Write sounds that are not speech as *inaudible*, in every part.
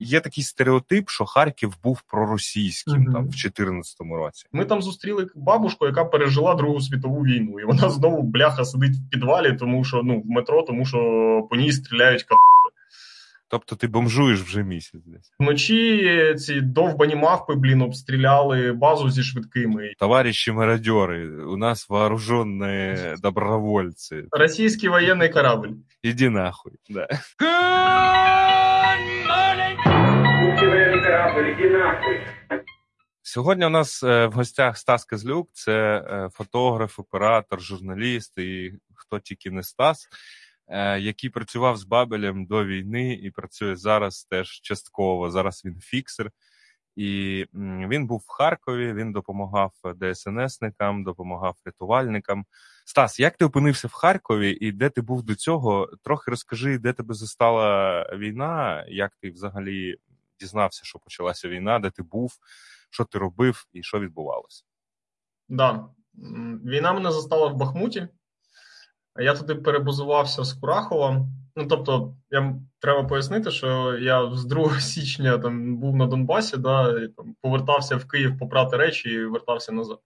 Є такий стереотип, що Харків був проросійським mm-hmm. там в 14-му році. Ми там зустріли бабушку, яка пережила Другу світову війну, і вона знову бляха сидить в підвалі, тому що ну в метро, тому що по ній стріляють капи. Тобто ти бомжуєш вже місяць десь. Вночі ці довбані мавпи, блін, обстріляли базу зі швидкими. Товариші мародьори, у нас вооружені добровольці. Російський воєнний корабль. Іди нахуй. Да. Сьогодні у нас е, в гостях Стас Козлюк, це е, фотограф, оператор, журналіст і хто тільки не Стас. Е, який працював з Бабелем до війни і працює зараз теж частково. Зараз він фіксер. І він був в Харкові, він допомагав ДСНСникам, допомагав рятувальникам. Стас, як ти опинився в Харкові і де ти був до цього? Трохи розкажи, де тебе застала війна, як ти взагалі дізнався, що почалася війна, де ти був, що ти робив і що відбувалося? Да. Війна мене застала в Бахмуті. Я туди перебазувався з Курахова. Ну тобто, я треба пояснити, що я з 2 *laughs* січня там був на Донбасі, да, і, там, повертався в Київ попрати речі і вертався назад.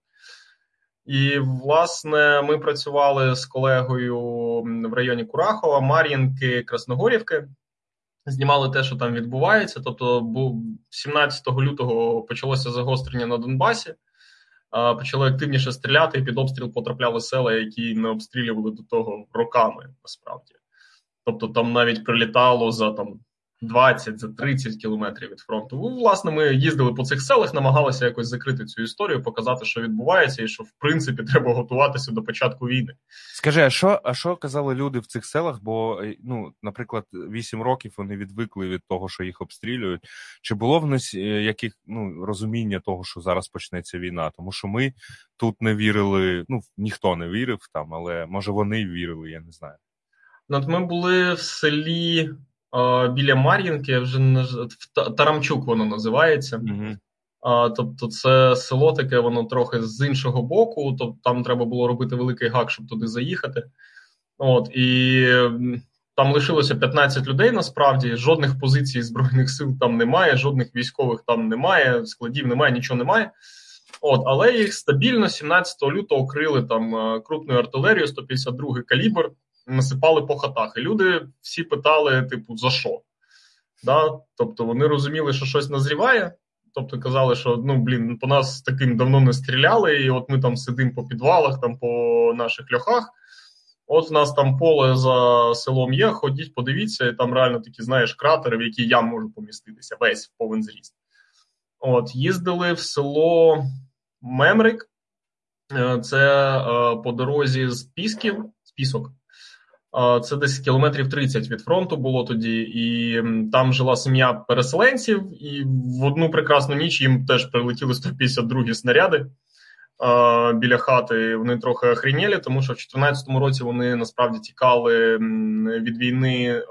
І, власне, ми працювали з колегою в районі Курахова, Мар'їнки, Красногорівки. Знімали те, що там відбувається. Тобто, 17 лютого почалося загострення на Донбасі почали активніше стріляти, і під обстріл потрапляли села, які не обстрілювали до того роками, насправді. Тобто там навіть прилітало за там 20 за 30 кілометрів від фронту. Ну, власне, ми їздили по цих селах, намагалися якось закрити цю історію, показати, що відбувається, і що в принципі *laughs* треба готуватися до початку війни. Скажи, а що а що казали люди в цих селах? Бо е, ну, наприклад, 8 років вони відвикли від того, що їх обстрілюють. Чи було в нас е, яких ну розуміння того, що зараз почнеться війна? Тому що ми тут не вірили. Ну ніхто не вірив там, але може вони вірили, я не знаю. От ми були в селі біля Мар'їнки, вже в Тарамчук воно називається. А, Тобто, це село таке, воно трохи з іншого боку. Тобто там треба було робити великий гак, щоб туди заїхати. От і там лишилося 15 людей. Насправді жодних позицій збройних сил там немає, жодних військових там немає, складів немає, нічого немає. От, але їх стабільно 17 лютого крили там крупною артилерією, 152 калібр насипали по хатах. І люди всі питали, типу, за що? Да? Тобто вони розуміли, що щось назріває. Тобто казали, що ну блін, по нас таким давно не стріляли, і от ми там сидимо по підвалах, там по наших льохах. От в нас там поле за селом є, ходіть, подивіться, і там реально такі, знаєш, кратери, в які я можу поміститися, весь повен зріст. От, їздили в село Мемрик, е, це е, по дорозі з Пісків, з Пісок. Це десь кілометрів 30 від фронту було тоді, і там жила сім'я переселенців. І в одну прекрасну ніч їм теж прилетіли 152 снаряди біля хати. Вони трохи охрінєлі, тому що в 2014 році вони насправді тікали від війни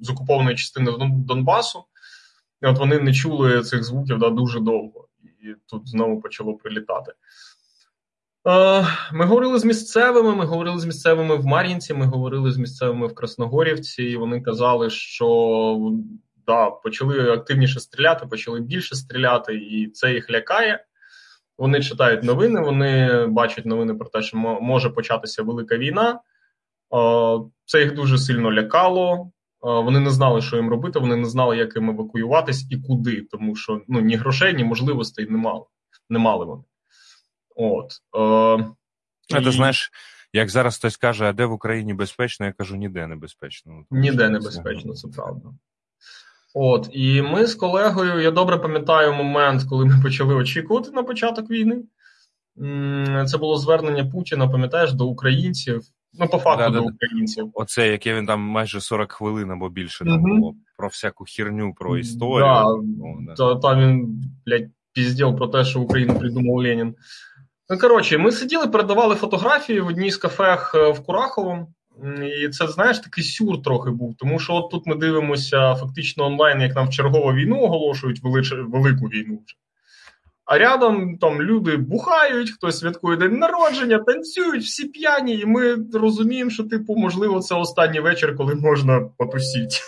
з окупованої частини Донбасу. І от вони не чули цих звуків да, дуже довго, і тут знову почало прилітати. Е, ми говорили з місцевими. Ми говорили з місцевими в Мар'їнці. Ми говорили з місцевими в Красногорівці. і Вони казали, що да, почали активніше стріляти, почали більше стріляти, і це їх лякає. Вони читають новини. Вони бачать новини про те, що може початися велика війна. Е, це їх дуже сильно лякало. Е, вони не знали, що їм робити. Вони не знали, як їм евакуюватись і куди, тому що ну ні грошей, ні можливостей не мали. Не мали вони. От. Е, а ти знаєш, як зараз хтось каже, а де в Україні безпечно, я кажу, ніде не безпечно. Ну, ніде не безпечно, це правда. От, і ми з колегою, я добре пам'ятаю момент, коли ми почали очікувати на початок війни. Це було звернення Путіна, пам'ятаєш, до українців. Ну, по факту, да, до да, українців. Оце, яке він там майже 40 хвилин або більше там угу. було про всяку хірню, про історію. Да, ну, да. Та, там він, блядь, піздів про те, що Україну придумав Ленін. Ну, коротше, ми сиділи, передавали фотографії в одній з кафех е, в Кураховому. І це, знаєш, такий сюр трохи був. Тому що от тут ми дивимося фактично онлайн, як нам в чергову війну оголошують велич... велику війну вже. А рядом там люди бухають, хтось святкує день народження, танцюють, всі п'яні, і ми розуміємо, що, типу, можливо, це останній вечір, коли можна потусіть.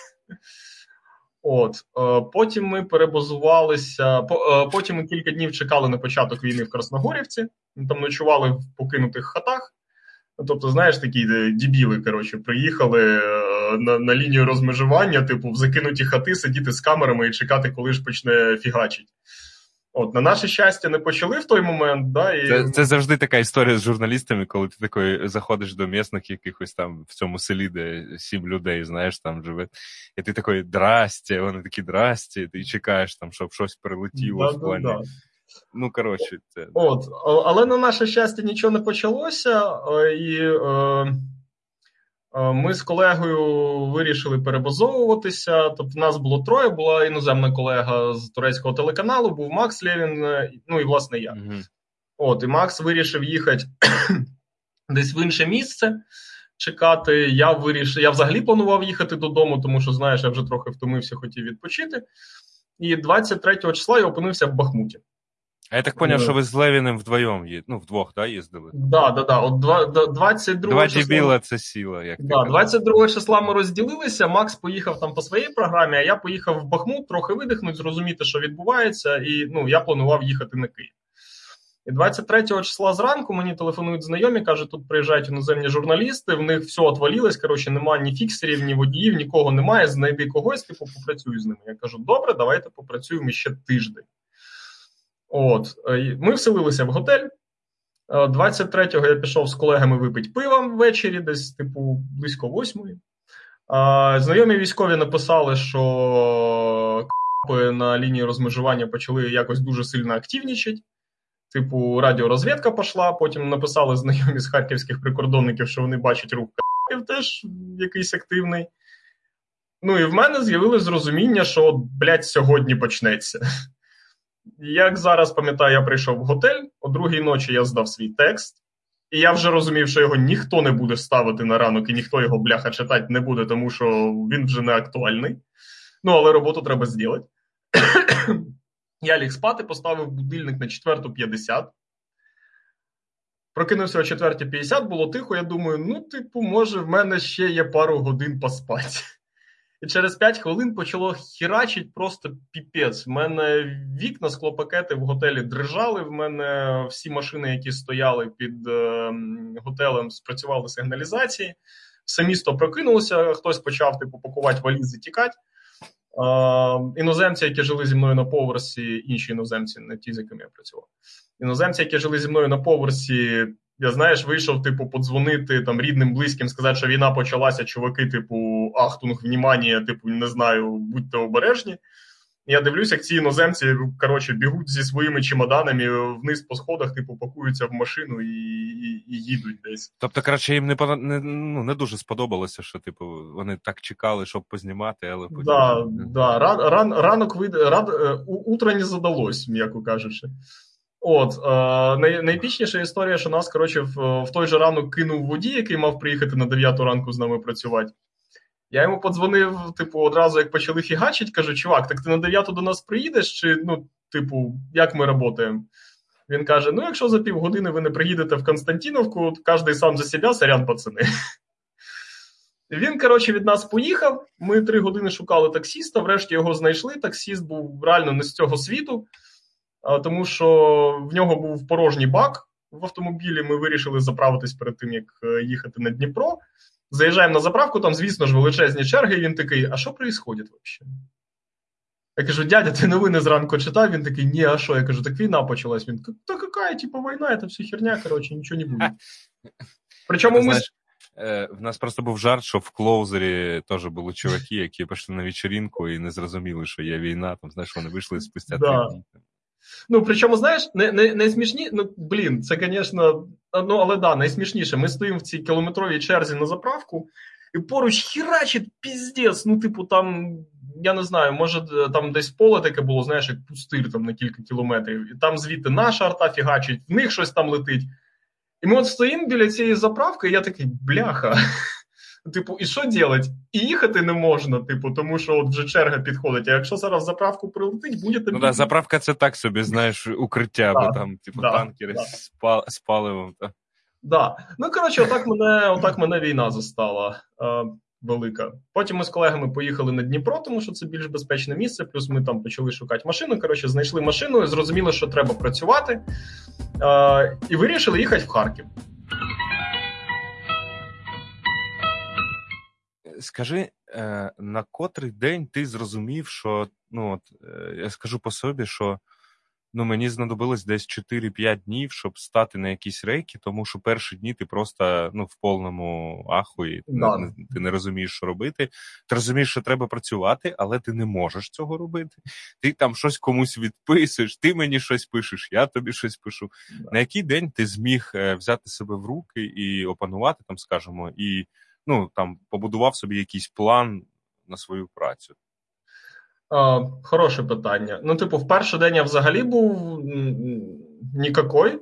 От е, потім ми перебазувалися. Е, потім ми кілька днів чекали на початок війни в Красногорівці. Там ночували в покинутих хатах. Тобто, знаєш, такі дібіли, коротше, приїхали е, на на лінію розмежування, типу, в закинуті хати сидіти з камерами і чекати, коли ж почне фігачить. От, на наше щастя, не почали в той момент. Да, і... Це це завжди така історія з журналістами, коли ти такий заходиш до місних якихось там в цьому селі, де сім людей, знаєш, там живе. І ти такий драсті, вони такі драсті, ти чекаєш, там, щоб щось прилетіло да, в плані. Да, ну, коротше, це. От, але на наше щастя нічого не почалося, і. Е... Е, ми з колегою вирішили перебазовуватися. Тобто, в нас було троє. Була іноземна колега з турецького телеканалу, був Макс Лєвін, е, ну і власне я. mm От, і Макс вирішив їхати *coughs* десь в інше місце чекати. Я вирішив, я взагалі планував їхати додому, тому що, знаєш, я вже трохи втомився, хотів відпочити. І 23 числа я опинився в Бахмуті. А я так поняв, що ви з Левіним вдвоєм є, ну, вдвох, да, їздили? Да, да, да. От 22 Два числа... дебіла це сила. як да, 22 числа ми розділилися. Макс поїхав там по своїй програмі, а я поїхав в Бахмут, трохи видихнути, зрозуміти, що відбувається, і ну, я планував їхати на Київ. І 23 числа зранку мені телефонують знайомі, кажуть, тут приїжджають іноземні журналісти, в них все отвалилось, коротше, немає ні фіксерів, ні водіїв, нікого немає, знайди когось, типу, попрацюй з ними. Я кажу, добре, давайте попрацюємо ще тиждень. От, е, Ми вселилися в готель. 23-го е, я пішов з колегами випити пива ввечері, десь, типу, близько восьмої. Знайомі військові написали, що капи на лінії розмежування почали якось дуже сильно активнічати. Типу, радіорозвідка пішла, потім написали знайомі з харківських прикордонників, що вони бачать рух капів теж якийсь активний. Ну і в мене з'явилось зрозуміння, що, блядь, сьогодні почнеться. Як зараз пам'ятаю, я прийшов в готель, о другій ночі я здав свій текст, і я вже розумів, що його ніхто не буде ставити на ранок, і ніхто його бляха читати не буде, тому що він вже не актуальний. Ну, але роботу треба зробити. *clears throat* я ліг спати, поставив будильник на 4.50. Прокинувся о 4.50, було тихо. Я думаю, ну, типу, може, в мене ще є пару годин поспати. І через 5 хвилин почало хірачить просто піпець. В мене вікна, склопакети в готелі дрижали. В мене всі машини, які стояли під е, готелем, спрацювали сигналізації. Все місто прокинулося, хтось почав типу, пакувати валізи, тікати. Е, іноземці, які жили зі мною на поверсі, інші іноземці, не ті, з якими я працював. Іноземці, які жили зі мною на поверсі, я знаєш, вийшов, типу, подзвонити там рідним, близьким, сказати, що війна почалася, чуваки, типу, ахтунг, внімання, типу, не знаю, будьте обережні. Я дивлюся, як ці іноземці коротше, бігуть зі своїми чемоданами вниз по сходах, типу, пакуються в машину і і, і їдуть десь. Тобто, коротше, їм не не, ну, не дуже сподобалося, що типу, вони так чекали, щоб познімати, але потім... Да, да. Ран, ран, ранок вид... ран, е, утро не задалось, м'яко кажучи. От е, най, історія, що нас коротше, в, в той же ранок кинув водій, який мав приїхати на 9 ранку з нами працювати. Я йому подзвонив, типу, одразу як почали фігачити, кажу, чувак, так ти на 9 до нас приїдеш, чи ну, типу, як ми працюємо? Він каже: ну, якщо за півгодини ви не приїдете в Константіновку, кожен сам за себе, сорян, пацани. Він, коротше, від нас поїхав. Ми три години шукали таксіста, врешті його знайшли. Таксіст був реально не з цього світу тому що в нього був порожній бак в автомобілі. Ми вирішили заправитись перед тим, як е, їхати на Дніпро. Заїжджаємо на заправку, там, звісно ж, величезні черги. І він такий: а що відбувається взагалі? Я кажу, дядя, ти новини зранку читав? Він такий, ні, а що? Я кажу, так війна почалась. Він та яка, типу, війна, це все херня, коротше, нічого не буде. *laughs* Причому ми. Знаєш, е, в нас просто був жарт, що в клоузері теж були чуваки, які пішли на вечеринку і не зрозуміли, що є війна. Там, знаєш, вони вийшли спустя три дні. Ну, причому, знаєш, не, не, найсмішні, ну, блін, це, звісно, ну, але да, найсмішніше. Ми стоїмо в цій кілометровій черзі на заправку, і поруч хірачить піздець. Ну, типу, там, я не знаю, може, там десь поле таке було, знаєш, як пустир там на кілька кілометрів, і там звідти наша арта фігачить, в них щось там летить. І ми от стоїмо біля цієї заправки, і я такий, бляха. Типу, і що робити? І їхати не можна, типу, тому що от вже черга підходить. А якщо зараз заправку прилетить, буде Ну да, заправка це так собі, знаєш, укриття, бо там, типу, да, танкери да. з, з паливом. Так, да. Ну, коротше, отак мене отак мене війна застала. велика. Потім ми з колегами поїхали на Дніпро, тому що це більш безпечне місце. Плюс ми там почали шукати машину. Коротше, знайшли машину, зрозуміли, що треба працювати, е, і вирішили їхати в Харків. Скажи, е, на котрий день ти зрозумів, що ну от е, я скажу по собі, що ну мені знадобилось десь 4-5 днів, щоб стати на якісь рейки, тому що перші дні ти просто ну в повному ахуї, Да. не, ти не розумієш, що робити. Ти розумієш, що треба працювати, але ти не можеш цього робити. Ти там щось комусь відписуєш, ти мені щось пишеш, я тобі щось пишу. Да. На який день ти зміг е, взяти себе в руки і опанувати там, скажімо, і ну там побудував собі якийсь план на свою працю? А, Хороше питання. Ну, типу, в перший день я взагалі був нікакой.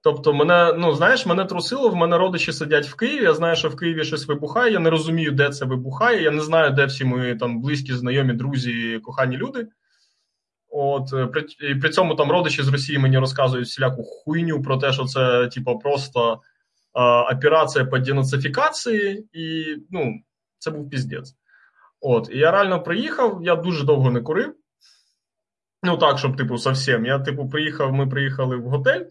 Тобто, мене, ну знаєш, мене трусило, в мене родичі сидять в Києві. Я знаю, що в Києві щось вибухає. Я не розумію, де це вибухає. Я не знаю, де всі мої там близькі, знайомі, друзі, кохані люди. От е, при, при цьому там родичі з Росії мені розказують всіляку хуйню про те, що це, типу, просто операція по денацифікації, і ну, це був піздець. От, і я реально приїхав, я дуже довго не курив. Ну, так, щоб, типу, совсем. Я, типу, приїхав, ми приїхали в готель.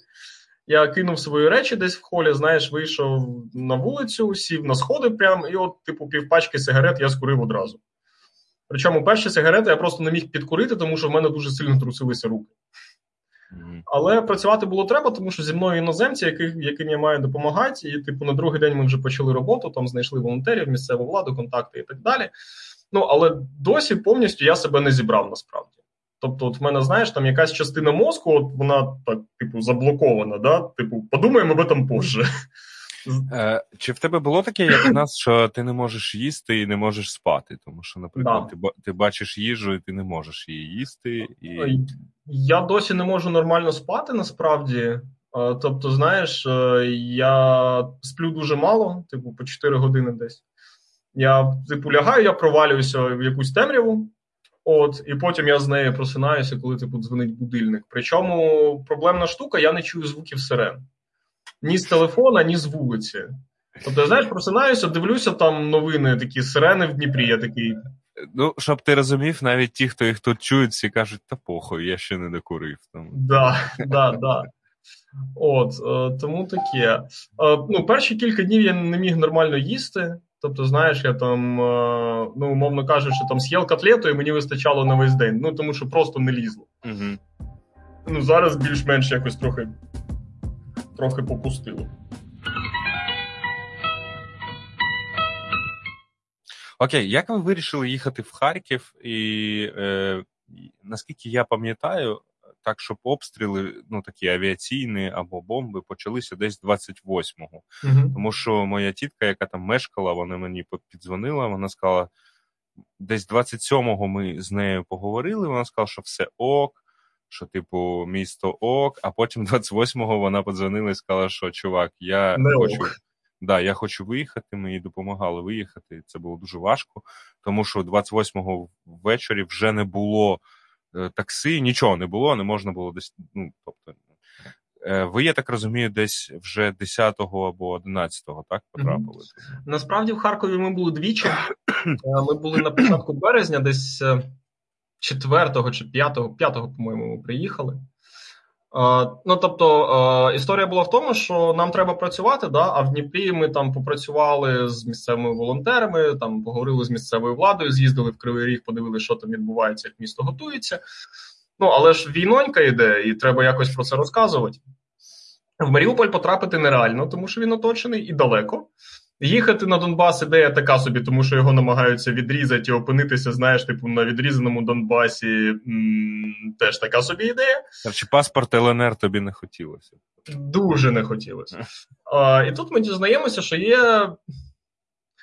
Я кинув свої речі десь в холі, знаєш, вийшов на вулицю, сів на сходи прям, і от, типу, півпачки сигарет я скурив одразу. Причому перші сигарети я просто не міг підкурити, тому що в мене дуже сильно трусилися руки. Але працювати було треба, тому що зі мною іноземці, яких, яким я маю допомагати. І, типу, на другий день ми вже почали роботу, там знайшли волонтерів, місцеву владу, контакти і так далі. Ну, але досі повністю я себе не зібрав насправді. Тобто, от в мене, знаєш, там якась частина мозку, от вона так, типу, заблокована, да? Типу, подумаємо об этом позже. Е, чи в тебе було таке, як у нас, що ти не можеш їсти і не можеш спати? Тому що, наприклад, Да. ти, ти бачиш їжу, і ти не можеш її їсти. І... Я досі не можу нормально спати насправді. Е, Тобто, знаєш, е, я сплю дуже мало, типу, по 4 години десь. Я, типу, лягаю, я провалююся в якусь темряву, от, і потім я з неї просинаюся, коли типу, дзвонить будильник. Причому проблемна штука, я не чую звуків сирен. Ні з телефона, ні з вулиці. Тобто, знаєш, просинаюся, дивлюся там новини, такі сирени в Дніпрі. Я такий, Ну, щоб ти розумів, навіть ті, хто їх тут чують, всі кажуть, та похуй, я ще не докурив. Там. Да, да, да. От, е, тому таке. Е, ну, перші кілька днів я не міг нормально їсти. Тобто, знаєш, я там, е, ну, умовно кажучи, там з'їв котлету, і мені вистачало на весь день. Ну, тому що просто не лізло. Угу. Ну, зараз більш-менш якось трохи, трохи попустило. Окей, як ви вирішили їхати в Харків? І е, наскільки я пам'ятаю, так, щоб обстріли, ну такі авіаційні або бомби, почалися десь 28-го. Угу. Тому що моя тітка, яка там мешкала, вона мені піддзвонила, вона сказала, десь 27-го ми з нею поговорили, вона сказала, що все ок, що, типу, місто ок, а потім *laughs* 28-го вона подзвонила і сказала, що чувак, я Не хочу. ок. Да, я хочу виїхати, їй допомагали виїхати. Це було дуже важко, тому що 28-го ввечері вже не було е, таксі, нічого не було, не можна було десь. Ну, тобто, е, ви, я так розумію, десь вже 10-го або 11-го, так, потрапили? Насправді в Харкові ми були двічі. Е, Ми були на початку березня, десь е, 4 чи 5, 5, по-моєму, ми приїхали. Е, Ну, тобто, е, історія була в тому, що нам треба працювати, да? а в Дніпрі ми там попрацювали з місцевими волонтерами, там поговорили з місцевою владою, з'їздили в Кривий Ріг, подивилися, що там відбувається, як місто готується. Ну, але ж війнонька йде, і треба якось про це розказувати. В Маріуполь потрапити нереально, тому що він оточений і далеко. Їхати на Донбас ідея така собі, тому що його намагаються відрізати і опинитися, знаєш, типу, на відрізаному Донбасі м- теж така собі ідея. Чи паспорт ЛНР тобі не хотілося? Дуже не хотілося. А, і тут ми дізнаємося, що є.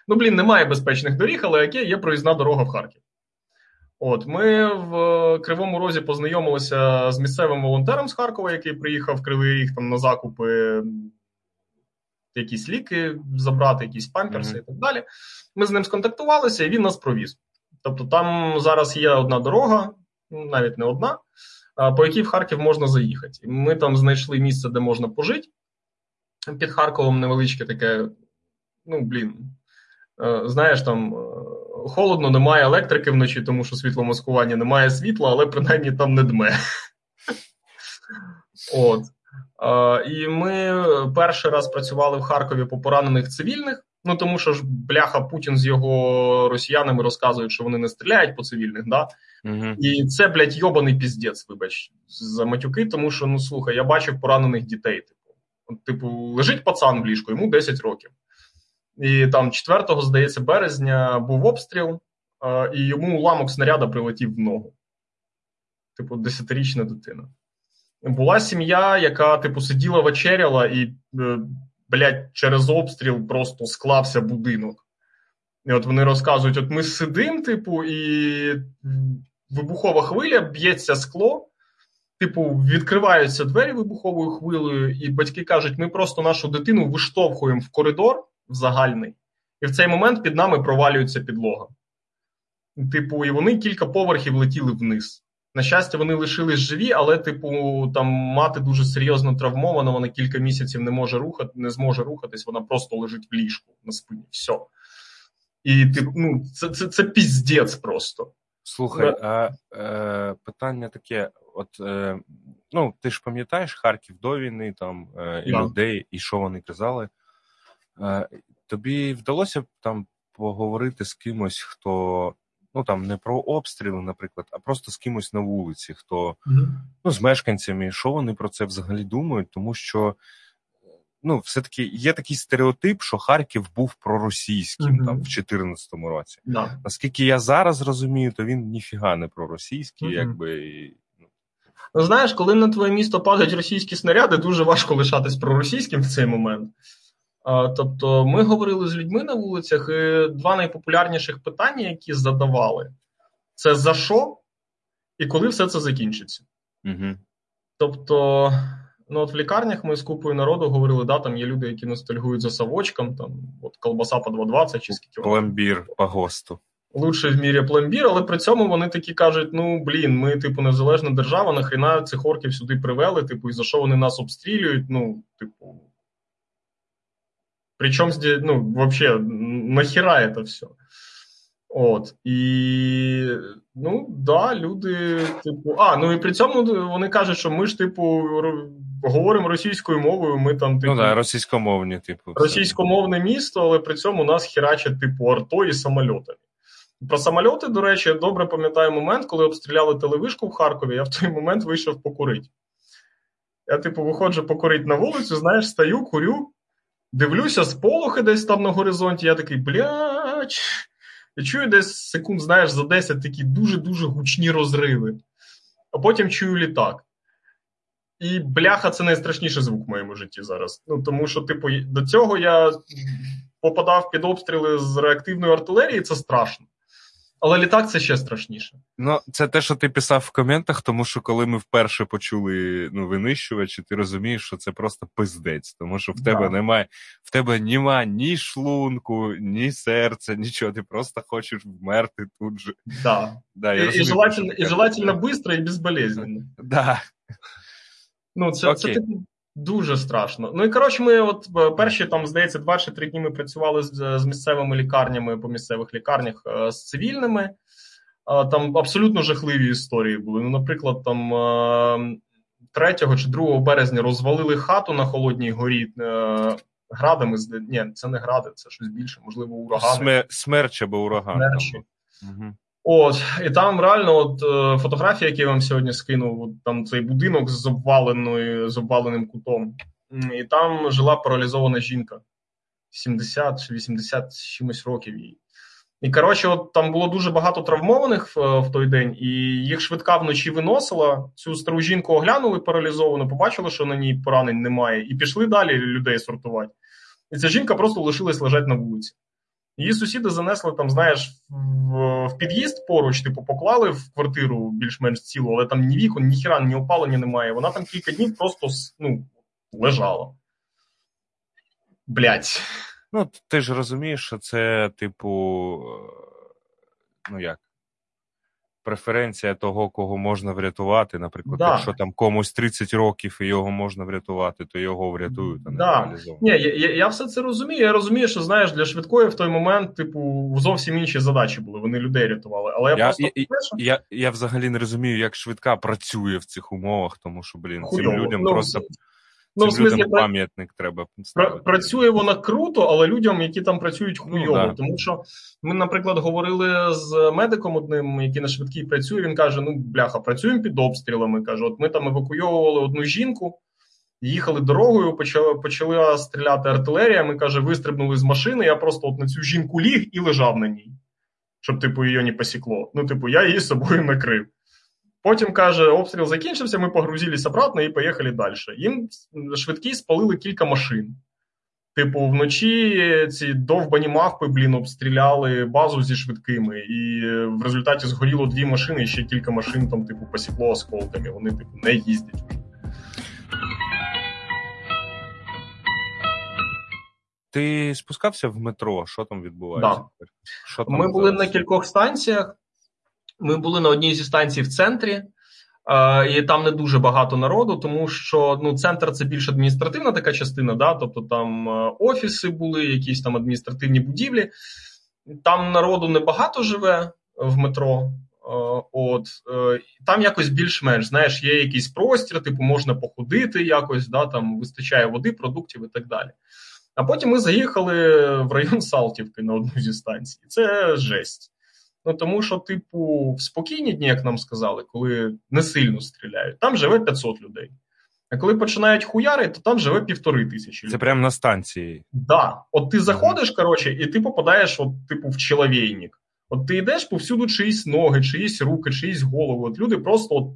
Ну, блін, немає безпечних доріг, але яке є проїзна дорога в Харків. От, ми в Кривому Розі познайомилися з місцевим волонтером з Харкова, який приїхав в Кривий Ріг там на закупи якісь ліки забрати, якісь памперси Мгм. і так далі. Ми з ним сконтактувалися, і він нас провіз. Тобто, там зараз є одна дорога, навіть не одна, по якій в Харків можна заїхати. Ми там знайшли місце, де можна пожити. Під Харковом невеличке таке, ну, блін, е, знаєш, там холодно, немає електрики вночі, тому що світло маскування немає світла, але принаймні там не дме. *laughs* От. І ми перший раз працювали в Харкові по поранених цивільних. Ну тому що ж бляха Путін з його росіянами розказують, що вони не стріляють по цивільних, да? Угу. І це, блядь, йобаний піздець, вибач, за матюки, тому що, ну слухай, я бачив поранених дітей. Типу, типу, лежить пацан в ліжку, йому 10 років. І там 4, здається, березня був обстріл, і йому уламок снаряда прилетів в ногу. Типу, десятирічна дитина. Була сім'я, яка, типу, сиділа, вечеряла, і, е, блядь, через обстріл просто склався будинок. І от вони розказують: от ми сидимо, типу, і вибухова хвиля, б'ється скло. Типу, відкриваються двері вибуховою хвилею, і батьки кажуть, ми просто нашу дитину виштовхуємо в коридор в загальний, і в цей момент під нами провалюється підлога. Типу, і вони кілька поверхів летіли вниз. На щастя, вони лишились живі, але, типу, там мати дуже серйозно травмована, вона кілька місяців не може рухати, не зможе рухатись, вона просто лежить в ліжку на спині. Все. І типу, ну, це це, це піздець просто. Слухай, а е, питання таке: от е, ну, ти ж пам'ятаєш Харків до війни там е, і да. людей, і що вони казали? Е, Тобі вдалося там поговорити з кимось, хто ну там не про обстріли, наприклад, а просто з кимось на вулиці, хто mm-hmm. ну, з мешканцями, що вони про це взагалі думають, тому що. Ну, все-таки є такий стереотип, що Харків був проросійським mm-hmm. там в 2014 році. Yeah. Наскільки я зараз розумію, то він ніфіга не проросійський, mm-hmm. якби. Ну. ну, знаєш, коли на твоє місто падають російські снаряди, дуже важко лишатись проросійським в цей момент. Тобто, ми говорили з людьми на вулицях, і два найпопулярніших питання, які задавали, це за що і коли все це закінчиться. Угу. Тобто, ну от в лікарнях ми з купою народу говорили, да, там є люди, які ностальгують за савочком, там от колбаса по 2,20 чи скільки Пломбір по ГОСТу. Лучший в мірі пломбір, але при цьому вони такі кажуть: ну блін, ми, типу, незалежна держава, нахріна цих орків сюди привели, типу, і за що вони нас обстрілюють? Ну, типу. Причем здесь, ну, вообще, нахера это все? От. І, ну, да, люди, типу, а, ну і при цьому вони кажуть, що ми ж, типу, говоримо російською мовою, ми там, типу. Ну, да, російськомовні, типу. Російськомовне місто, але при цьому нас херачать, типу, арто і самольотами. Про самольоти, до речі, я добре пам'ятаю момент, коли обстріляли телевишку в Харкові, я в той момент вийшов покурити. Я, типу, виходжу покурити на вулицю, знаєш, стаю, курю. Дивлюся, сполохи десь там на горизонті, я такий, блядь. Я чую десь секунд, знаєш, за 10 такі дуже-дуже гучні розриви. А потім чую літак. І бляха, це найстрашніший звук в моєму житті зараз. Ну, Тому що, типу, до цього я попадав під обстріли з реактивної артилерії, це страшно. Але літак це ще страшніше. Ну, це те, що ти писав в коментах, тому що коли ми вперше почули ну, винищувачі, ти розумієш, що це просто пиздець, тому що в да. тебе немає, в тебе нема ні шлунку, ні серця, нічого. Ти просто хочеш вмерти тут же. Да. Да, я і, розумію, і желательно, і желательно быстро і безболезненно. Да. Ну, це, це типу Дуже страшно. Ну і коротше, ми от е, перші там, здається, два чи три дні ми працювали з, з місцевими лікарнями по місцевих лікарнях е, з цивільними. Там абсолютно жахливі історії були. Ну, наприклад, там 3 е, чи 2 березня розвалили хату на Холодній горі градами. Ні, це не гради, це щось більше, можливо, урагани. Смер... Смерч або ураган. Смерчі. Угу. От, і там реально, от е, фотографії, які я вам сьогодні скинув, от, там цей будинок з обваленою, з обваленим кутом, і там жила паралізована жінка 70 чи 80 чимось років їй. І коротше, от там було дуже багато травмованих в, в той день, і їх швидка вночі виносила. Цю стару жінку оглянули паралізовану, побачили, що на ній поранень немає, і пішли далі людей сортувати. І ця жінка просто лишилась лежати на вулиці. Її сусіди занесли там, знаєш, в, в під'їзд поруч, типу, поклали в квартиру більш-менш цілу, але там ні вікон, ні хіра, ні опалення немає. Вона там кілька днів просто ну, лежала. Блять. Ну, ти ж розумієш, що це, типу, ну як? Преференція того, кого можна врятувати. Наприклад, Да. якщо там комусь 30 років і його можна врятувати, то його врятують, а не Да. Ні, я, я, я все це розумію. Я розумію, що знаєш, для швидкої в той момент, типу, зовсім інші задачі були. Вони людей рятували. Але я, Я- просто я- Я, я взагалі не розумію, як швидка працює в цих умовах, тому що, блін, хуйово. цим людям Ну, просто ну, в людям смислі, пам'ятник треба ставити. Працює вона круто, але людям, які там працюють хуйово. Ну, да. Тому що ми, наприклад, говорили з медиком одним, який на швидкій працює. Він каже: Ну, бляха, працюємо під обстрілами. каже, от ми там евакуйовували одну жінку, їхали дорогою, почала, почала стріляти артилерія. Ми каже, вистрибнули з машини. Я просто от на цю жінку ліг і лежав на ній, щоб типу її не посікло. Ну, типу, я її з собою накрив. Потім каже, обстріл закінчився, ми погрузились обратно і поїхали далі. Їм швидкі спалили кілька машин. Типу, вночі ці довбані мавпи, блін, обстріляли базу зі швидкими, і в результаті згоріло дві машини, і ще кілька машин там, типу, посікло осколками. Вони, типу, не їздять. Ти спускався в метро? Що там відбувається? Да. Що там Ми були на кількох станціях. Ми були на одній зі станцій в центрі, і там не дуже багато народу, тому що ну, центр це більш адміністративна така частина, да? тобто там е, офіси були, якісь там адміністративні будівлі. Там народу небагато живе в метро. Е, От е, там якось більш-менш знаєш, є якийсь простір, типу можна походити якось, да, там вистачає води, продуктів і так далі. А потім ми заїхали в район Салтівки на одну зі станцій. Це жесть. Ну тому що, типу, в спокійні дні, як нам сказали, коли не сильно стріляють, там живе 500 людей. А коли починають хуяри, то там живе півтори тисячі людей. Це прямо на станції. Да. От ти заходиш, коротше, і ти попадаєш, от, типу, в чоловійник. От ти йдеш повсюду чиїсь ноги, чиїсь руки, чиїсь голови. От люди просто от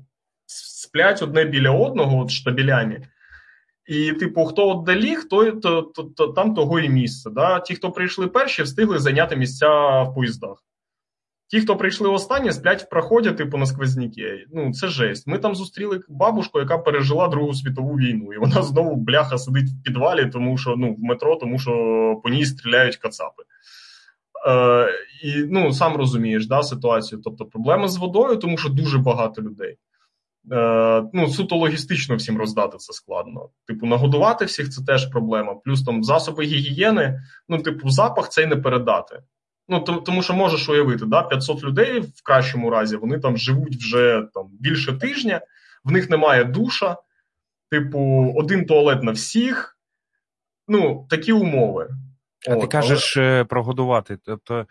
сплять одне біля одного, от штабелями. І, типу, хто от доліг, то, то, то, то там того і місце. Да? Ті, хто прийшли перші, встигли зайняти місця в поїздах. Ті, хто прийшли останні, сплять в проході, типу, на сквозняки. Ну, це жесть. Ми там зустріли бабушку, яка пережила Другу світову війну, і вона знову бляха сидить в підвалі, тому що ну, в метро, тому що по ній стріляють кацапи. Е, І ну, сам розумієш да, ситуацію. Тобто проблеми з водою, тому що дуже багато людей. Е, ну, суто логістично всім роздати це складно. Типу, нагодувати всіх це теж проблема. Плюс там засоби гігієни, ну, типу, запах цей не передати. Ну, тому що можеш уявити, да, 500 людей в кращому разі, вони там живуть вже там більше тижня, в них немає душа, типу, один туалет на всіх. Ну, такі умови. А ти кажеш е, прогодувати. Тобто,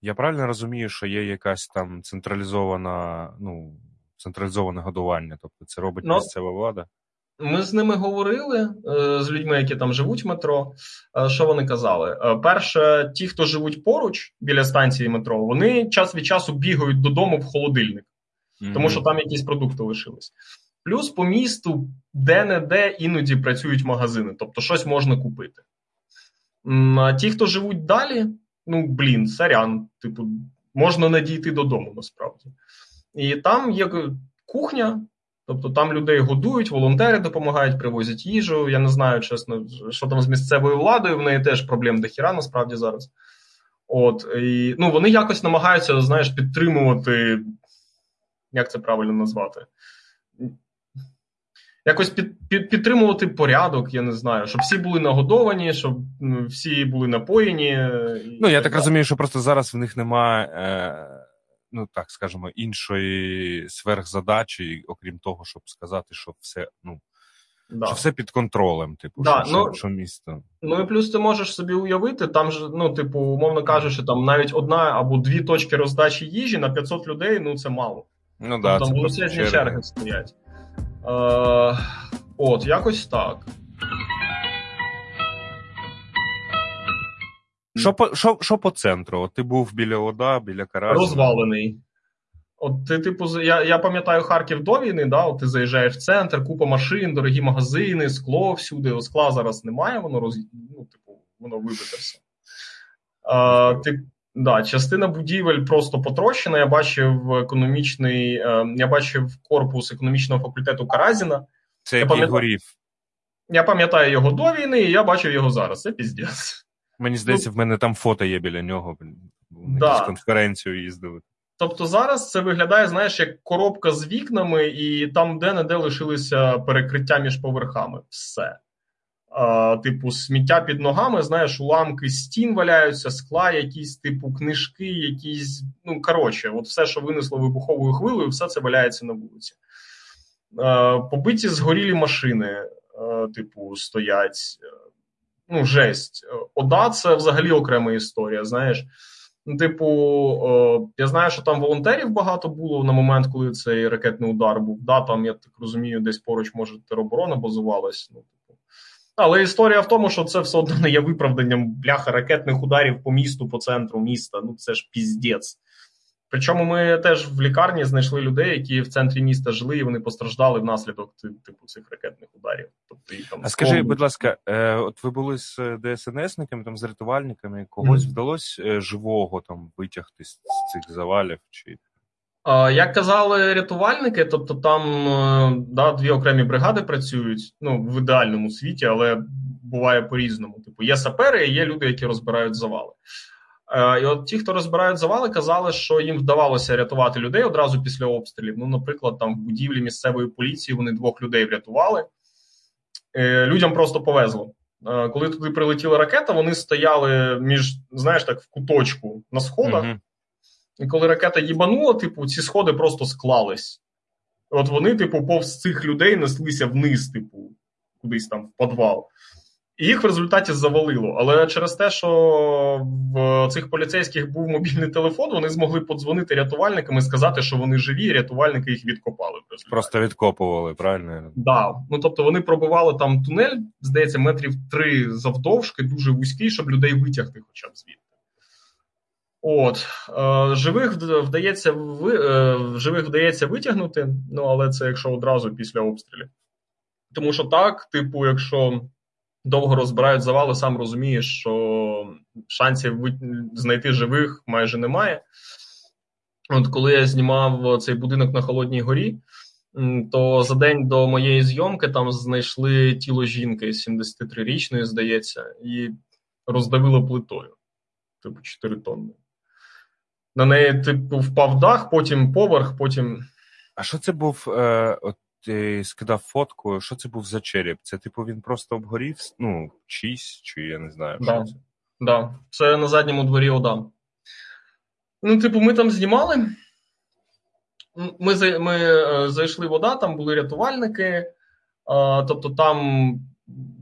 я правильно розумію, що є якась там централізована, ну, централізоване годування. Тобто це робить Ну, місцева влада. Ми з ними говорили е, з людьми, які там живуть в метро. Е, що вони казали? Е, перше, ті, хто живуть поруч біля станції метро, вони час від часу бігають додому в холодильник, тому що там якісь продукти лишились. Плюс по місту де-не-де іноді працюють магазини, тобто щось можна купити. А ті, хто живуть далі, ну блін, сорян, типу, можна не дійти додому насправді. І там є кухня, тобто там людей годують, волонтери допомагають, привозять їжу. Я не знаю, чесно, що там з місцевою владою, в неї теж проблем до хіра насправді зараз. От, і, ну, вони якось намагаються, знаєш, підтримувати, як це правильно назвати? Якось під, під, підтримувати порядок, я не знаю, щоб всі були нагодовані, щоб всі були напоєні. Ну, я так далі. розумію, що просто зараз в них немає, е, ну так скажемо, іншої сверхзадачі, окрім того, щоб сказати, що все, ну, Да. що все під контролем, типу, Да, що, ну, що, що місто. Ну і плюс ти можеш собі уявити, там ж, ну, типу, умовно кажучи, там навіть одна або дві точки роздачі їжі на 500 людей, ну це мало. Ну да, там величезні черги стоять. Е, от, якось так. Що по, що, що по центру? От ти був біля ОДА, біля Каразіна. Розвалений. От ти, типу, я, я пам'ятаю Харків до війни, да, от ти заїжджаєш в центр, купа машин, дорогі магазини, скло всюди. О, Скла зараз немає, воно роз... ну, типу, воно вибите все. А, ти, да, частина будівель просто потрощена. Я бачив економічний, е, я бачив корпус економічного факультету Каразіна. Це Я який пам'ятаю. горів. Я пам'ятаю його до війни, і я бачив його зараз. Це піздець. Мені здається, в мене там фото є біля нього. На Да. якусь конференцію їздили. Тобто зараз це виглядає, знаєш, як коробка з вікнами, і там де-не-де лишилися перекриття між поверхами. Все. А, Типу, сміття під ногами, знаєш, уламки стін валяються, скла, якісь, типу, книжки, якісь. Ну, коротше, от все, що винесло вибуховою хвилею, все це валяється на вулиці. А, Побиті згорілі машини, а, типу, стоять. Ну, жесть. Ода, це взагалі окрема історія, знаєш. Ну, типу, я знаю, що там волонтерів багато було на момент, коли цей ракетний удар був. Да, Там, я так розумію, десь поруч, може, тероборона базувалась. Ну, типу. Але історія в тому, що це все одно не є виправданням бляха ракетних ударів по місту, по центру міста. Ну це ж піздець. Причому ми теж в лікарні знайшли людей, які в центрі міста жили, і вони постраждали внаслідок типу цих ракетних ударів. Тобто їх там а скажи, будь ласка, е, от ви були з ДСНСниками, там з рятувальниками, когось mm-hmm. вдалося е, живого там витягти з цих завалів? Чи як казали рятувальники, тобто там е, да, дві окремі бригади працюють ну в ідеальному світі, але буває по-різному. Типу, є сапери, і є люди, які розбирають завали. Е, і от ті, хто розбирають завали, казали, що їм вдавалося рятувати людей одразу після обстрілів. Ну, наприклад, там в будівлі місцевої поліції вони двох людей врятували. Е, людям просто повезло. Е, коли туди прилетіла ракета, вони стояли між, знаєш, так, в куточку на сходах. uh І коли ракета їбанула, типу, ці сходи просто склались. От вони, типу, повз цих людей неслися вниз, типу, кудись там в підвал. І їх в результаті завалило. Але через те, що в цих поліцейських був мобільний телефон, вони змогли подзвонити рятувальникам і сказати, що вони живі, і рятувальники їх відкопали. Просто відкопували, правильно? Да. Ну тобто вони пробували там тунель, здається, метрів три завдовжки, дуже вузький, щоб людей витягти, хоча б звідти. От е, живих вдається ви, е, живих вдається витягнути, ну але це якщо одразу після обстрілів. Тому що так, типу, якщо довго розбирають завали, сам розумієш, що шансів знайти живих майже немає. От коли я знімав цей будинок на Холодній горі, то за день до моєї зйомки там знайшли тіло жінки 73-річної, здається, і роздавило плитою, типу 4 тонни. На неї, типу, впав дах, потім поверх, потім. А що це був е, от ти скидав фотку, що це був за череп? Це, типу, він просто обгорів, ну, чийсь, чи я не знаю. Да. що Це Да. Це на задньому дворі ОДА. Ну, типу, ми там знімали. Ми ми е, зайшли в ОДА, там були рятувальники. Тобто, там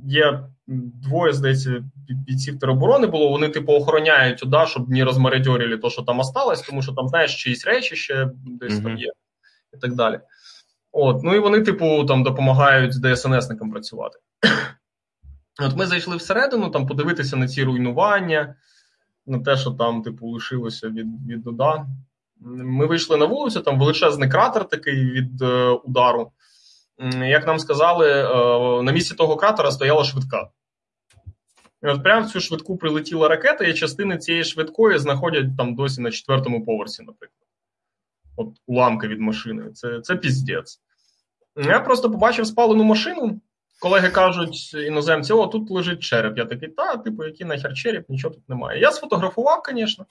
є двоє, здається, бійців тероборони було. Вони, типу, охороняють ОДА, щоб не розмарадьорили то, що там осталось, тому що там, знаєш, чиїсь речі ще десь mm-hmm. там є, і так далі. От, Ну і вони, типу, там допомагають з ДСНСникам працювати. От ми зайшли всередину, там подивитися на ці руйнування, на те, що там, типу, лишилося від від уда. Ми вийшли на вулицю, там величезний кратер такий від е, удару. Як нам сказали, е, на місці того кратера стояла швидка. І от прямо в цю швидку прилетіла ракета, і частини цієї швидкої знаходять там досі на четвертому поверсі, наприклад. От уламки від машини. Це це піздець. Я просто побачив спалену машину. Колеги кажуть, іноземці, о, тут лежить череп. Я такий, та, типу, який нахер череп, нічого тут немає. Я сфотографував, звісно,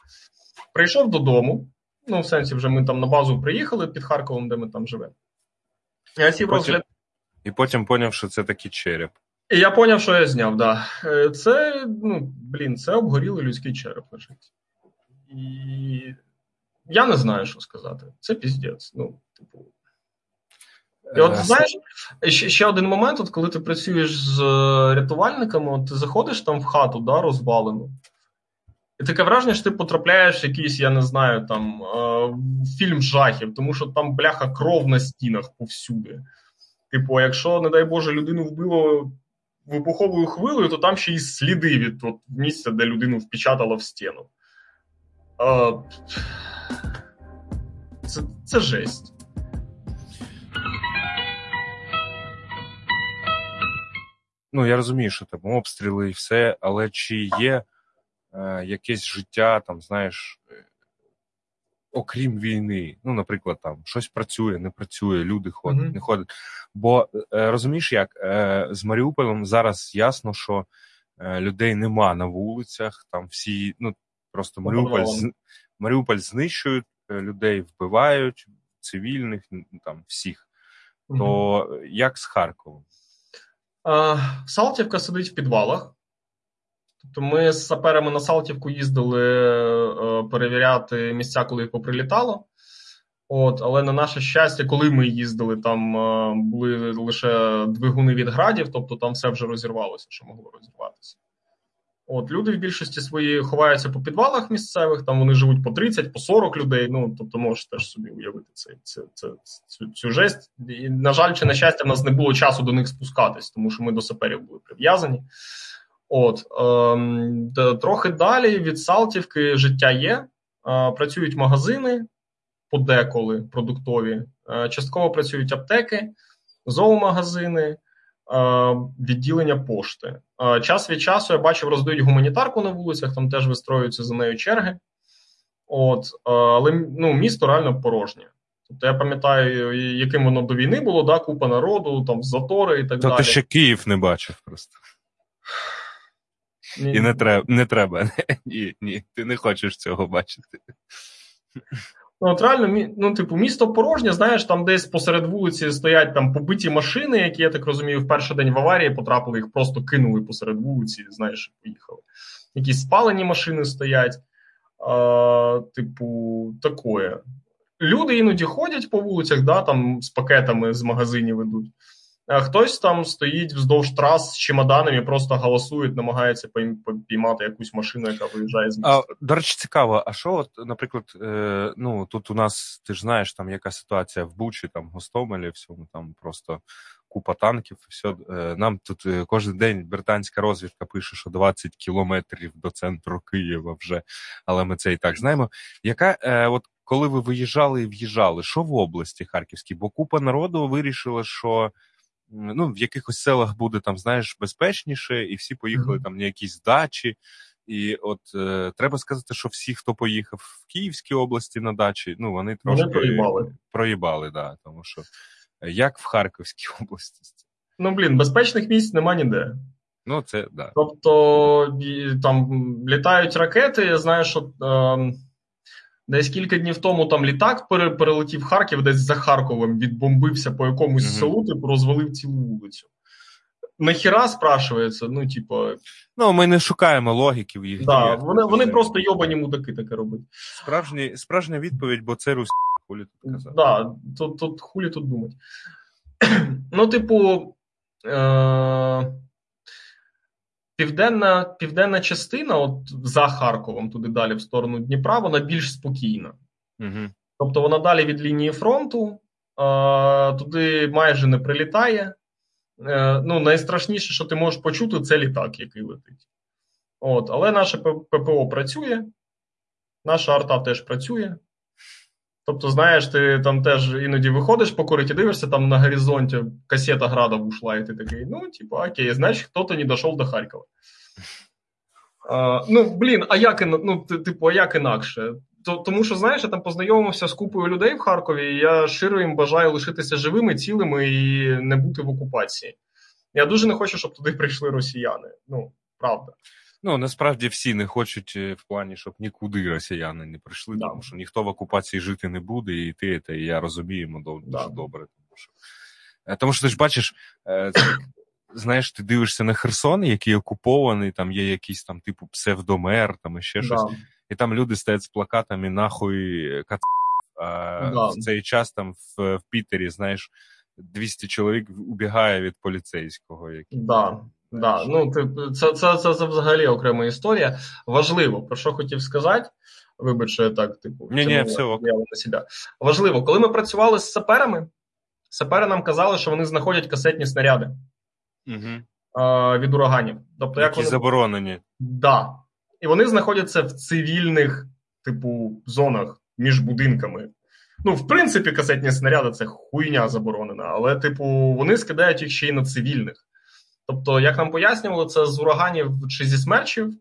прийшов додому. Ну, в сенсі, вже ми там на базу приїхали під Харковом, де ми там живемо. Я сів потім, розгляд... І потім поняв, що це такий череп. І я поняв, що я зняв, да. Е, це, ну, блін, це обгорілий людський череп лежить. І я не знаю, що сказати. Це піздець. Ну, типу. І от е, знаєш, ще ще один момент, от коли ти працюєш з е, рятувальниками, от ти заходиш там в хату, да, розвалену, і таке враження, що ти потрапляєш в якийсь, я не знаю, там е, фільм жахів, тому що там бляха кров на стінах повсюди. Типу, якщо, не дай Боже, людину вбило вибуховою хвилею, то там ще й сліди від от, місця, де людину впечатало в стіну. Це, Це жесть. Ну я розумію, що там обстріли і все, але чи є е, якесь життя, там, знаєш, е, окрім війни, ну, наприклад, там щось працює, не працює, люди ходять, mm-hmm. не ходять. Бо е, розумієш, як е, з Маріуполем зараз ясно, що е, людей нема на вулицях, там всі, ну просто Маріуполь Маріуполь знищують, людей вбивають, цивільних, там всіх. То як з Харковом? Салтівка сидить в підвалах. Тобто ми з саперами на Салтівку їздили е, перевіряти місця, коли поприлітало. От, Але на наше щастя, коли ми їздили, там е, були лише двигуни від градів, тобто там все вже розірвалося, що могло розірватися. От Люди в більшості свої ховаються по підвалах місцевих, там вони живуть по 30, по 40 людей. Ну тобто, можеш теж собі уявити це, це, це, цю, цю жесть. І, на жаль, чи на щастя, в нас не було часу до них спускатись, тому що ми до саперів були прив'язані. От ем, Трохи далі від Салтівки життя є, е, працюють магазини подеколи продуктові, е, частково працюють аптеки, зоомагазини. Відділення пошти. Час від часу я бачив, роздають гуманітарку на вулицях, там теж вистроюються за нею черги. От, Але ну, місто реально порожнє. Тобто я пам'ятаю, яким воно до війни було, да, купа народу, там затори і так То далі. ти ще Київ не бачив просто. Ні. І не треба. не треба. *laughs* Ні, ні, ти не хочеш цього бачити. Ну, от реально, ну, типу, місто порожнє, знаєш, там десь посеред вулиці стоять там побиті машини, які, я так розумію, в перший день в аварії потрапили, їх просто кинули посеред вулиці, знаєш, поїхали. Якісь спалені машини стоять. А, Типу, такое. Люди іноді ходять по вулицях, да, там з пакетами з магазинів ведуть. Хтось там стоїть вздовж трас з чемоданами, просто голосує, намагається піймати якусь машину, яка виїжджає з міста. А, До речі, цікаво. А що, от, наприклад, е, ну тут у нас ти ж знаєш, там яка ситуація в Бучі, там Гостомелі, всьому там просто купа танків. все. Е, нам тут е, кожен день британська розвідка пише, що 20 кілометрів до центру Києва вже, але ми це і так знаємо. Яка е, от коли ви виїжджали і в'їжджали, що в області Харківській? Бо купа народу вирішила, що ну, в якихось селах буде там, знаєш, безпечніше, і всі поїхали mm-hmm. там на якісь дачі. І от е, треба сказати, що всі, хто поїхав в Київській області на дачі, ну вони трошки вони проїбали. проїбали, да, тому що е, як в Харківській *laughs* області. Ну блін, безпечних місць нема ніде. Ну, це да. Тобто там літають ракети, я знаю, що. Е, Десь кілька днів тому там літак перелетів Харків, десь за Харковом відбомбився по якомусь mm-hmm. селу, типу розвалив цілу вулицю. Нахіра спрашується, ну, типу. Ну, ми не шукаємо логіки в їх да, діях. Вони вони просто йобані мудаки таке роблять. Справжні, Справжня відповідь, бо це Русь хулі тут казати. Да, тут, тут хулі тут думати. *clears throat* ну, типу. Е- Південна південна частина, от за Харковом, туди далі в сторону Дніпра, вона більш спокійна. Угу. Тобто вона далі від лінії фронту, а, туди майже не прилітає. Е, ну, Найстрашніше, що ти можеш почути, це літак, який летить. От, Але наше ППО працює, наша арта теж працює. Тобто, знаєш, ти там теж іноді виходиш по кориті, дивишся, там на горизонті касета града ушла, і ти такий, ну, типу, окей, значить, хто-то не дійшов до Харкова. Ну, блін, а як ну, типу, а як інакше? Тому що, знаєш, я там познайомився з купою людей в Харкові, і я щиро їм бажаю лишитися живими, цілими і не бути в окупації. Я дуже не хочу, щоб туди прийшли росіяни. Ну, правда. Ну насправді всі не хочуть е, в плані, щоб нікуди росіяни не прийшли, да. тому що ніхто в окупації жити не буде, і ти це і я розуміємо дуже да. добре. Тому що е, тому що ти ж бачиш, е, це, знаєш, ти дивишся на Херсон, який окупований, там є якийсь там типу псевдомер, там і ще да. щось, і там люди стоять з плакатами нахуй кат. А в цей час там в, в Пітері, знаєш, 200 чоловік убігає від поліцейського. Який, да. Да, ну це, це, це, це взагалі окрема історія. Важливо, про що хотів сказати. Вибач, я так, типу, ні, ні, все на себе. Важливо, коли ми працювали з саперами, сапери нам казали, що вони знаходять касетні снаряди угу. а, від ураганів. Тобто, Які як вони... заборонені. Да. І вони знаходяться в цивільних, типу, зонах між будинками. Ну, в принципі, касетні снаряди це хуйня заборонена, але, типу, вони скидають їх ще й на цивільних. Тобто, як нам пояснювали, це з ураганів чи зі смерчів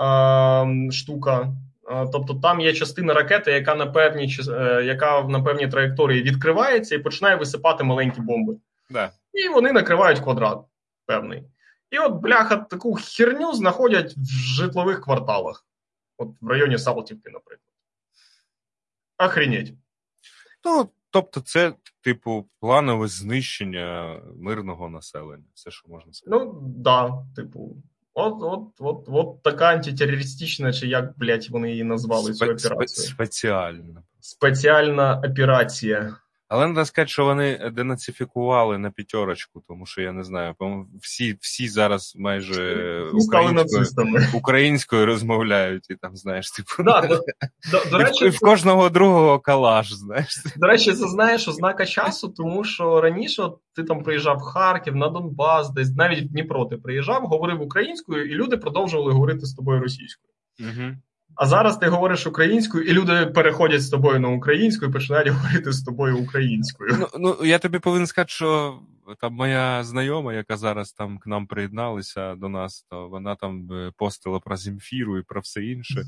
е, штука. Е, тобто там є частина ракети, яка на певній е, яка на певній траєкторії відкривається і починає висипати маленькі бомби. Да. І вони накривають квадрат певний. І от, бляха, таку херню знаходять в житлових кварталах, от в районі Салтівки, наприклад. Охренеть. Ну, тобто, це, типу, планове знищення мирного населення. Все, що можна сказати. Ну, да, типу. От от, от, от така антитерористична, чи як, блядь, вони її назвали Спе- цю спе- операцію. Спеціальна. Спеціальна операція. Але треба сказати, що вони денацифікували на п'ятерочку, тому що я не знаю, всі, всі зараз майже українською, українською розмовляють, і там, знаєш, типу, Да, до, до, до, речі, і в кожного другого калаш, знаєш. До речі, це знаєш ознака часу, тому що раніше от ти там приїжджав в Харків, на Донбас, десь навіть в Дніпро ти приїжджав, говорив українською, і люди продовжували говорити з тобою російською. Угу. А зараз ти говориш українською, і люди переходять з тобою на українську і починають говорити з тобою українською. Ну, ну, я тобі повинен сказати, що там моя знайома, яка зараз там к нам приєдналася до нас, то вона там е, постила про Земфіру і про все інше.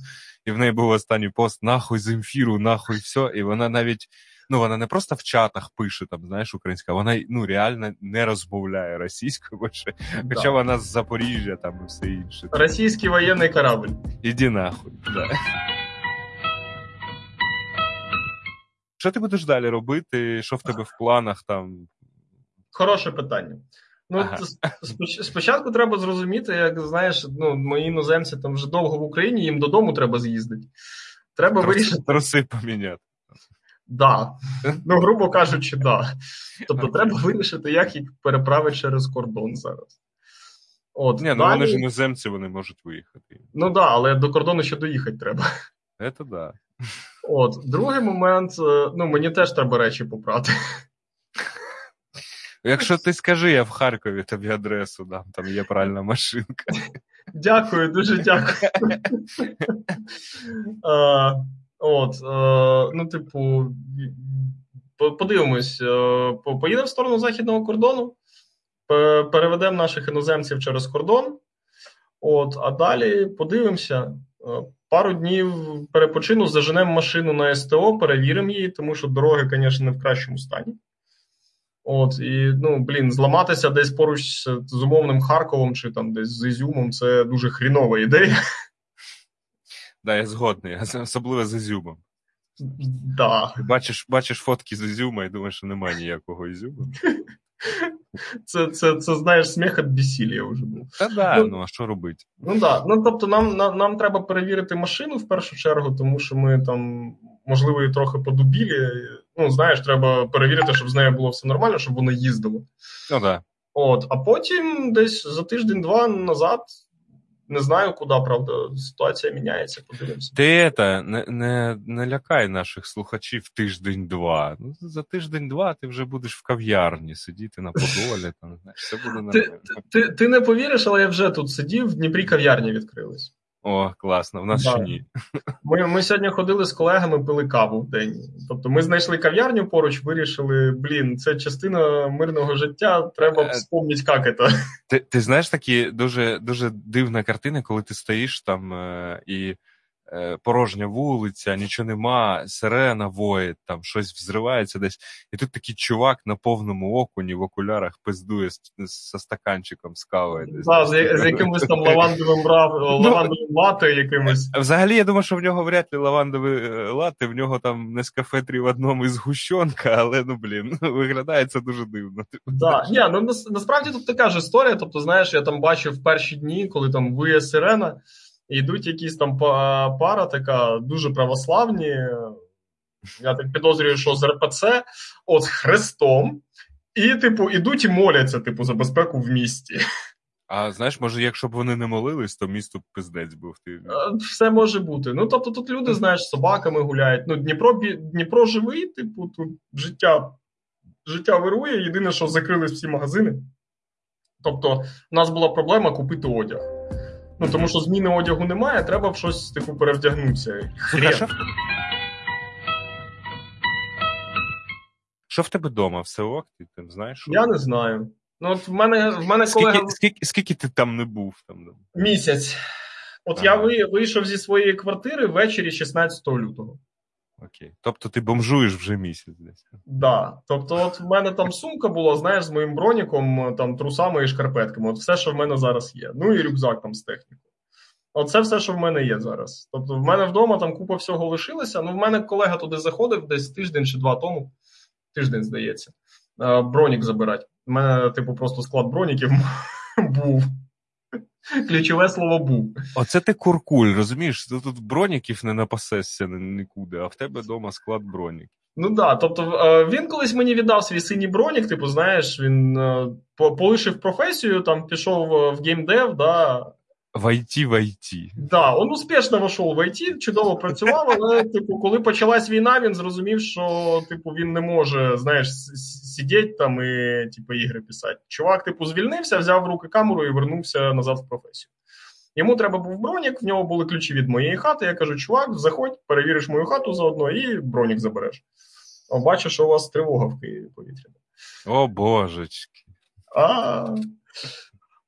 І в неї був останній пост нахуй Земфіру, нахуй все. І вона навіть, ну вона не просто в чатах пише, там, знаєш, українська, вона ну реально не розмовляє російською більше. Хоча Да. вона з Запоріжжя там і все інше. Російський воєнний корабль. Іди нахуй. Да. Що ти будеш далі робити? Що в тебе в планах там? Хороше питання. Ну, Ага. спочатку треба зрозуміти, як знаєш, ну, мої іноземці там вже довго в Україні, їм додому треба з'їздити. Треба вирішити. Труси поміняти. Да. Ну, грубо кажучи, да. Тобто треба вирішити, як їх переправити через кордон зараз. От, Ні, ну далі- вони ж іноземці, вони можуть виїхати. Ну да, але до кордону ще доїхати треба. Це да. От, другий момент, е, ну мені теж треба речі попрати. Якщо ти скажи, я в Харкові тобі адресу дам, там є пральна машинка. Дякую, дуже дякую. *laughs* От, е, ну, типу, подивимось, е, поїдемо в сторону західного кордону, переведемо наших іноземців через кордон. От, а далі подивимося. Е, Пару днів перепочину, заженемо машину на СТО, перевіримо її, тому що дороги, звісно, не в кращому стані. От, і, ну, блін, зламатися десь поруч з умовним Харковом чи там десь з Ізюмом це дуже хрінова ідея. Да, я згодний, *laughs* особливо з Ізюмом. Да. Бачиш, бачиш фотки з Ізюма і думаєш, що немає ніякого Ізюма. *laughs* Це, це, це знаєш, сміх від бесілля вже був. Та да, Ну, ну а що робити? Ну да. Ну тобто, нам, нам, нам треба перевірити машину в першу чергу, тому що ми там, можливо, і трохи подубілі. Ну, знаєш, треба перевірити, щоб з нею було все нормально, щоб воно їздило. Ну да. От, а потім десь за тиждень-два назад. Не знаю, куди, правда, ситуація міняється, подивимося. Ти це, не, не, не лякай наших слухачів тиждень-два. Ну, за тиждень-два ти вже будеш в кав'ярні сидіти на подолі, там, знаєш, все буде Ти, нормально. ти, ти не повіриш, але я вже тут сидів, в Дніпрі кав'ярні відкрились. О, класно, в нас ще ні. *laughs* Ми, ми сьогодні ходили з колегами, пили каву в день. Тобто ми знайшли кав'ярню поруч, вирішили, блін, це частина мирного життя, треба Е, вспомнити, як це. Ти, ти знаєш такі дуже, дуже дивна картина, коли ти стоїш там е, і порожня вулиця, нічого нема, сирена воє, там щось взривається десь. І тут такий чувак на повному окуні в окулярах пиздує з, з, стаканчиком з кавою. десь. Да, з, з якимось там *laughs* лавандовим рав, лавандовим лате якимось. Взагалі, я думаю, що в нього вряд ли лавандовий е, лати, в нього там Нескафе 3 в одному із гущонка, але ну блін, *laughs* виглядає це дуже дивно. Да. Ні, ну насправді тут така ж історія. Тобто, знаєш, я там бачив в перші дні, коли там виє сирена, і йдуть якісь там пара, така дуже православні. Я так підозрюю, що з РПЦ, от з хрестом. І, типу, ідуть і моляться, типу, за безпеку в місті. А знаєш, може, якщо б вони не молились, то місто б пиздець був. Ти... Е, Все може бути. Ну, тобто, тут люди, знаєш, з собаками гуляють. Ну, Дніпро, Дніпро живий, типу, тут життя, життя вирує. Єдине, що закрились всі магазини. Тобто, у нас була проблема купити одяг. Ну, тому що зміни одягу немає, треба в щось, типу, перевдягнутися. Хрен. що... що в тебе вдома? Все ок? Ти там знаєш? Що? Я не знаю. Ну, от в мене, в мене колега Скільки, скільки, скільки ти там не був? Там, місяць. От Ага. я вийшов зі своєї квартири ввечері 16 лютого. Окей. Тобто ти бомжуєш вже місяць десь. Да. Тобто, от в мене там сумка була, знаєш, з моїм броніком, там трусами і шкарпетками. От все, що в мене зараз є. Ну і рюкзак там з технікою. Оце все, що в мене є зараз. Тобто, в мене вдома там купа всього лишилося. Ну, в мене колега туди заходив десь тиждень чи два тому. Тиждень, здається, бронік забирати. У мене, типу, просто склад броніків *laughs* був. *laughs* Ключове слово був. Оце ти куркуль, розумієш? Ти тут броніків не напасешся нікуди, а в тебе вдома склад броніків. Ну так, да, тобто він колись мені віддав свій синій бронік, типу, знаєш, він полишив професію, там пішов в геймдев, да, в IT, в IT. Да, він успішно вийшов в IT, чудово працював, але *laughs* типу, коли почалась війна, він зрозумів, що типу він не може, знаєш, сидіти там і типу, ігри писати. Чувак, типу, звільнився, взяв в руки камеру і вернувся назад в професію. Йому треба був бронік, в нього були ключі від моєї хати. Я кажу, чувак, заходь, перевіриш мою хату заодно і бронік забереш. О, бачу, що у вас тривога в Києві повітряна. О, божечки. А,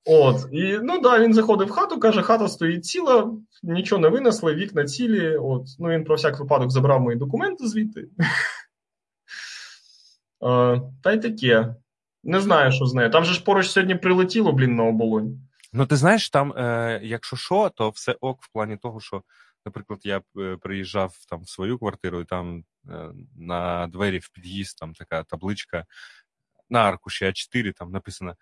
От, і ну да, він заходив в хату, каже, хата стоїть ціла, нічого не винесли, вікна цілі. От, ну він про всяк випадок забрав мої документи звідти. *laughs* Та й таке. Не знаю, що з нею. Там же ж поруч сьогодні прилетіло, блін, на оболонь. Ну, ти знаєш, там, е, якщо що, то все ок в плані того, що, наприклад, я е, приїжджав там в свою квартиру, і там е, на двері в під'їзд там така табличка на аркуші А4 там написано.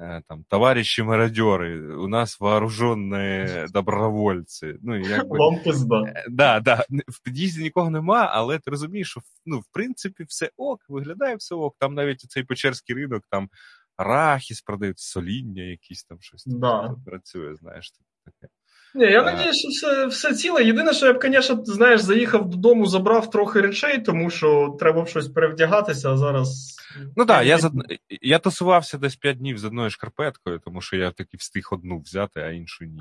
Э, там, товарищи мародеры, у нас вооружені *laughs* добровольці. Ну, якби... Вам пизда. Э, да, да. В під'їзді нікого нема, але ти розумієш, що ну, в принципі все ок, виглядає все ок. Там навіть цей печерський ринок, там арахіс продають, соління, якісь там щось да. працює, знаєш. таке. Ні, я надіюсь, що все все ціле. Єдине, що я б, звісно, знаєш, заїхав додому, забрав трохи речей, тому що треба б щось перевдягатися, а зараз. Ну так, я я тусувався десь 5 днів з одною шкарпеткою, тому що я таки встиг одну взяти, а іншу ні.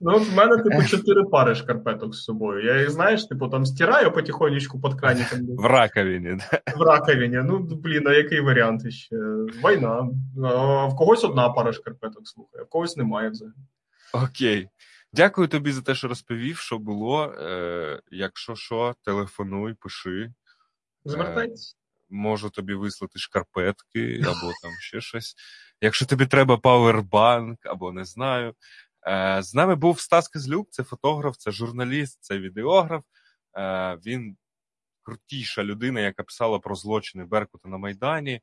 Ну, от в мене, типу, чотири пари шкарпеток з собою. Я їх, знаєш, типу, там стираю потихонечку під краником. *laughs* В раковині, да? В раковині. Ну, блін, а який варіант ще? Війна. А в когось одна пара шкарпеток, слухай, а в когось немає взагалі. Окей. Дякую тобі за те, що розповів, що було. Е, Якщо що, телефонуй, пиши. Звертайтесь. Е, можу тобі вислати шкарпетки або там ще щось. Якщо тобі треба пауербанк, або не знаю. Е, З нами був Стас Кизлюк, це фотограф, це журналіст, це відеограф. Е, Він крутіша людина, яка писала про злочини Беркута на Майдані.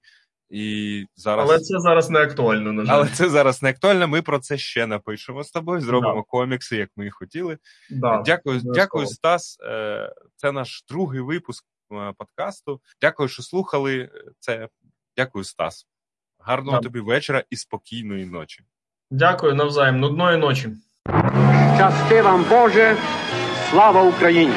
І зараз... Але це зараз не актуально, на жаль. Але це зараз не актуально. Ми про це ще напишемо з тобою, зробимо да. комікси, як ми і хотіли. Да, Дякую, дякую, Стас. Е, це наш другий випуск е, подкасту. Дякую, що слухали. Це дякую, Стас. Гарного да. тобі вечора і спокійної ночі. Дякую навзаєм. Нудної ночі. Щасти вам, Боже, слава Україні!